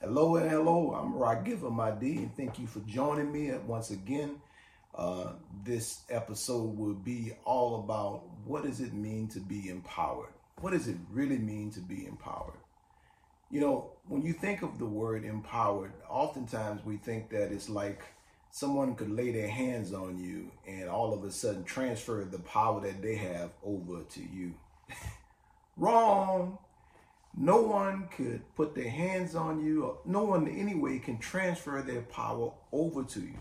Hello and hello. I'm my D, and thank you for joining me once again. Uh, this episode will be all about what does it mean to be empowered? What does it really mean to be empowered? You know, when you think of the word empowered, oftentimes we think that it's like someone could lay their hands on you and all of a sudden transfer the power that they have over to you. Wrong no one could put their hands on you, no one in any way can transfer their power over to you.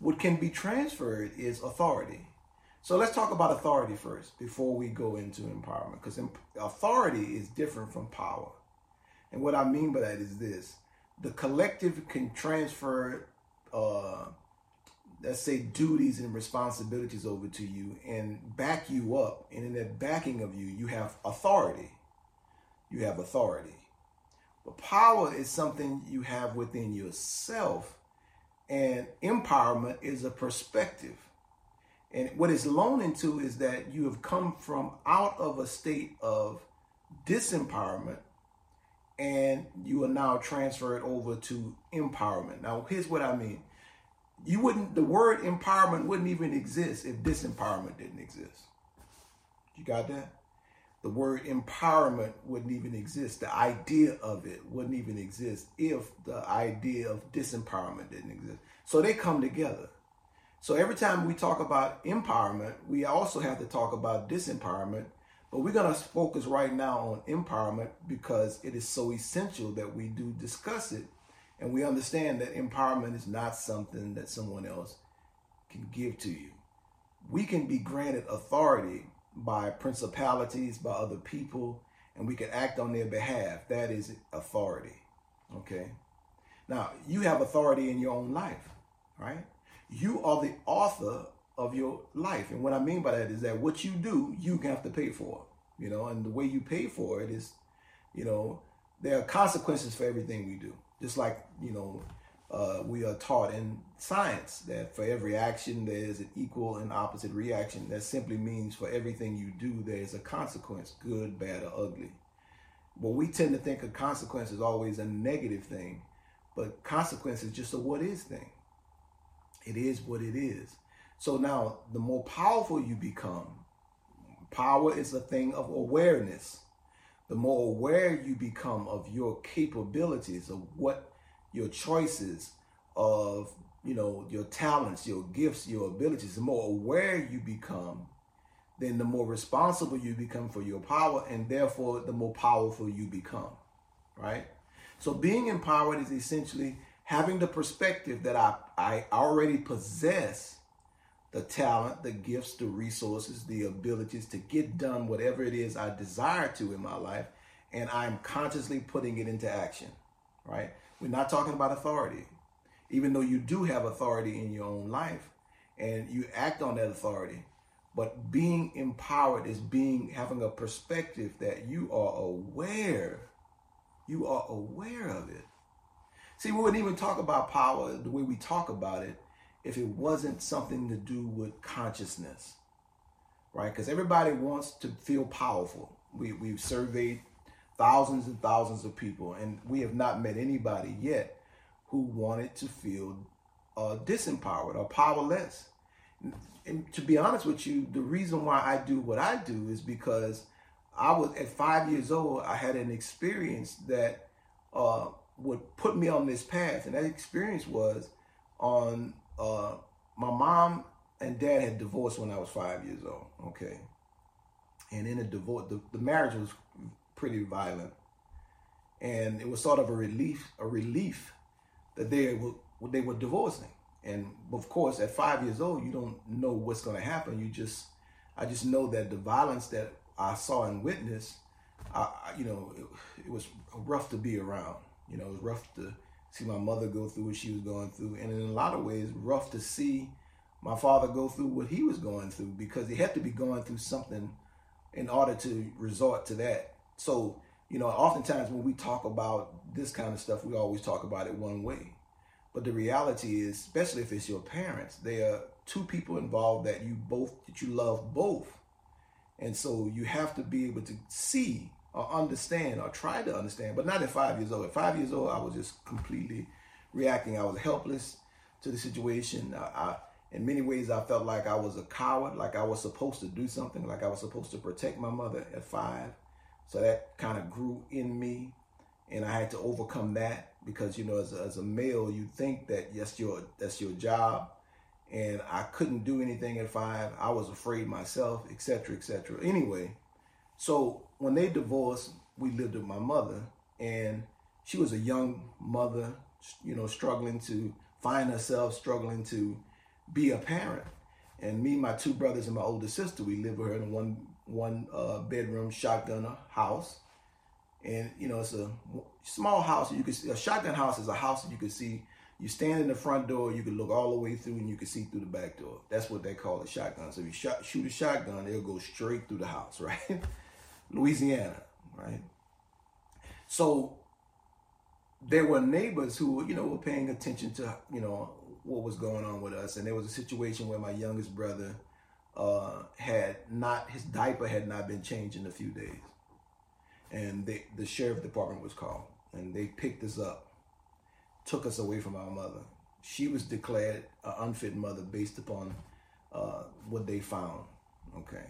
What can be transferred is authority. So let's talk about authority first before we go into empowerment, because authority is different from power. And what I mean by that is this the collective can transfer, uh, let's say, duties and responsibilities over to you and back you up. And in that backing of you, you have authority you have authority. But power is something you have within yourself, and empowerment is a perspective. And what it's loaning to is that you have come from out of a state of disempowerment and you are now transferred over to empowerment. Now, here's what I mean. You wouldn't, the word empowerment wouldn't even exist if disempowerment didn't exist. You got that? The word empowerment wouldn't even exist. The idea of it wouldn't even exist if the idea of disempowerment didn't exist. So they come together. So every time we talk about empowerment, we also have to talk about disempowerment. But we're going to focus right now on empowerment because it is so essential that we do discuss it. And we understand that empowerment is not something that someone else can give to you. We can be granted authority by principalities, by other people, and we can act on their behalf. That is authority. Okay? Now, you have authority in your own life, right? You are the author of your life. And what I mean by that is that what you do, you have to pay for. You know, and the way you pay for it is, you know, there are consequences for everything we do. Just like, you know, uh, we are taught in science that for every action there is an equal and opposite reaction. That simply means for everything you do there is a consequence, good, bad, or ugly. But we tend to think a consequence is always a negative thing, but consequence is just a what is thing. It is what it is. So now, the more powerful you become, power is a thing of awareness. The more aware you become of your capabilities, of what your choices of you know your talents your gifts your abilities. The more aware you become then the more responsible you become for your power and therefore the more powerful you become right? So being empowered is essentially having the perspective that i i already possess the talent the gifts the resources the abilities to get done whatever it is i desire to in my life and i'm consciously putting it into action right we're not talking about authority. Even though you do have authority in your own life and you act on that authority, but being empowered is being having a perspective that you are aware. You are aware of it. See, we wouldn't even talk about power the way we talk about it if it wasn't something to do with consciousness, right? Because everybody wants to feel powerful. We, we've surveyed thousands and thousands of people, and we have not met anybody yet who wanted to feel uh, disempowered or powerless. And to be honest with you, the reason why I do what I do is because I was at five years old. I had an experience that uh, would put me on this path, and that experience was on uh, my mom and dad had divorced when I was five years old. Okay, and in a divorce, the, the marriage was pretty violent. And it was sort of a relief, a relief that they were they were divorcing. And of course, at five years old, you don't know what's going to happen. You just, I just know that the violence that I saw and witnessed, I, you know, it, it was rough to be around. You know, it was rough to see my mother go through what she was going through, and in a lot of ways, rough to see my father go through what he was going through because he had to be going through something in order to resort to that. So, you know, oftentimes when we talk about this kind of stuff, we always talk about it one way. But the reality is, especially if it's your parents, there are two people involved that you both that you love both. And so you have to be able to see or understand or try to understand, but not at five years old. At five years old, I was just completely reacting. I was helpless to the situation. I, I, in many ways, I felt like I was a coward, like I was supposed to do something, like I was supposed to protect my mother at five. So that kind of grew in me, and I had to overcome that because you know, as a, as a male, you think that yes, your that's your job, and I couldn't do anything at five. I was afraid myself, etc., etc. Anyway, so when they divorced, we lived with my mother, and she was a young mother, you know, struggling to find herself, struggling to be a parent. And me, my two brothers, and my older sister, we lived with her in one one uh, bedroom shotgun house. And you know, it's a small house. You can see a shotgun house is a house that you can see. You stand in the front door, you can look all the way through, and you can see through the back door. That's what they call a shotgun. So if you shot, shoot a shotgun, it'll go straight through the house, right? Louisiana, right? So there were neighbors who, you know, were paying attention to, you know, what was going on with us. And there was a situation where my youngest brother uh, had not, his diaper had not been changed in a few days. And they, the sheriff department was called and they picked us up, took us away from our mother. She was declared an unfit mother based upon uh, what they found. Okay.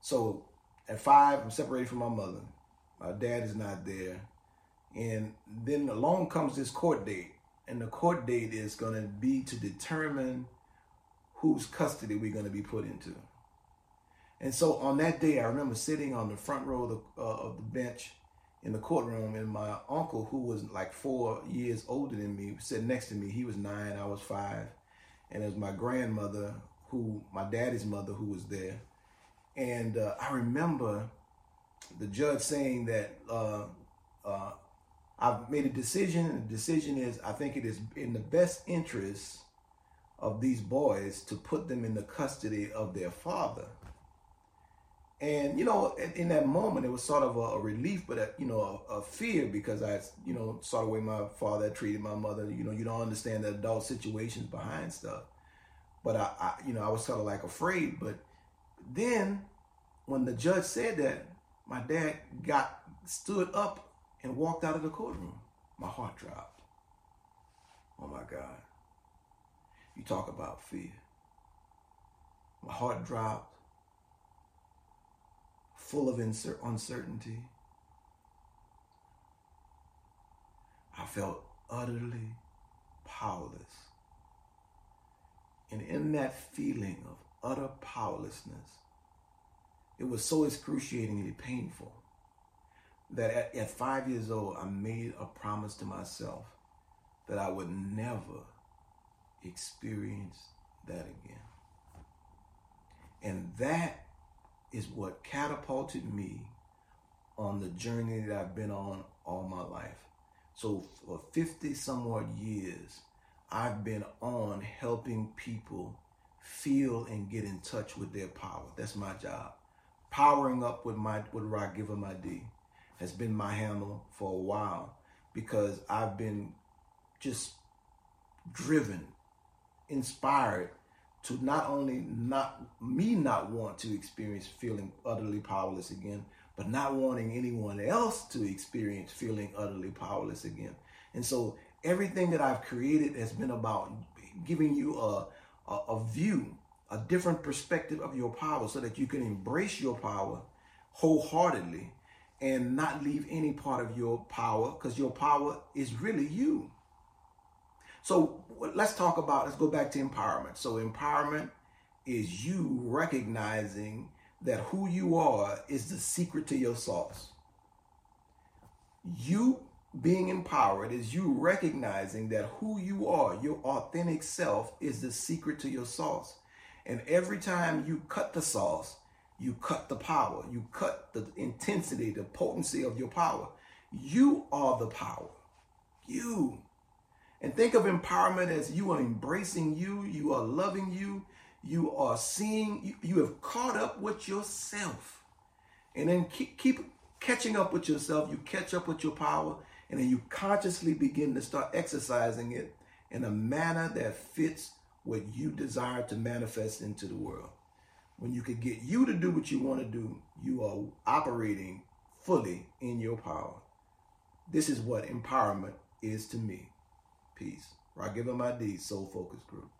So at five, I'm separated from my mother. My dad is not there. And then along comes this court date. And the court date is going to be to determine whose custody we're going to be put into. And so on that day, I remember sitting on the front row of the, uh, of the bench in the courtroom, and my uncle, who was like four years older than me, sitting next to me. He was nine, I was five. And it was my grandmother, who, my daddy's mother, who was there. And uh, I remember the judge saying that uh, uh, I've made a decision, and the decision is I think it is in the best interest of these boys to put them in the custody of their father. And you know, in that moment, it was sort of a, a relief, but a, you know, a, a, fear because I, you know, saw the way my father treated my mother. You know, you don't understand the adult situations behind stuff. But I, I you know, I was sort of like afraid. But then, when the judge said that, my dad got stood up and walked out of the courtroom. My heart dropped. Oh my God. You talk about fear. My heart dropped, full of uncertainty. I felt utterly powerless. And in that feeling of utter powerlessness, it was so excruciatingly painful that at, at five years old, I made a promise to myself that I would never experience that again. And that is what catapulted me on the journey that I've been on all my life. So for 50 some odd years, I've been on helping people feel and get in touch with their power. That's my job. Powering up with my with Rock Giver my D has been my handle for a while because I've been just driven, inspired to not only not me not want to experience feeling utterly powerless again, but not wanting anyone else to experience feeling utterly powerless again. And so everything that I've created has been about giving you a, a, a view, a different perspective of your power so that you can embrace your power wholeheartedly and not leave any part of your power because your power is really you. So let's talk about, let's go back to empowerment. So empowerment is you recognizing that who you are is the secret to your sauce. You being empowered is you recognizing that who you are, your authentic self, is the secret to your sauce. And every time you cut the sauce, you cut the power, you cut the intensity, the potency of your power. You are the power. You. And think of empowerment as you are embracing you, you are loving you, you are seeing, you, you have caught up with yourself. And then keep, keep catching up with yourself. You catch up with your power, and then you consciously begin to start exercising it in a manner that fits what you desire to manifest into the world when you can get you to do what you want to do, you are operating fully in your power. This is what empowerment is to me. Peace. Rock Given My D, Soul Focused Group.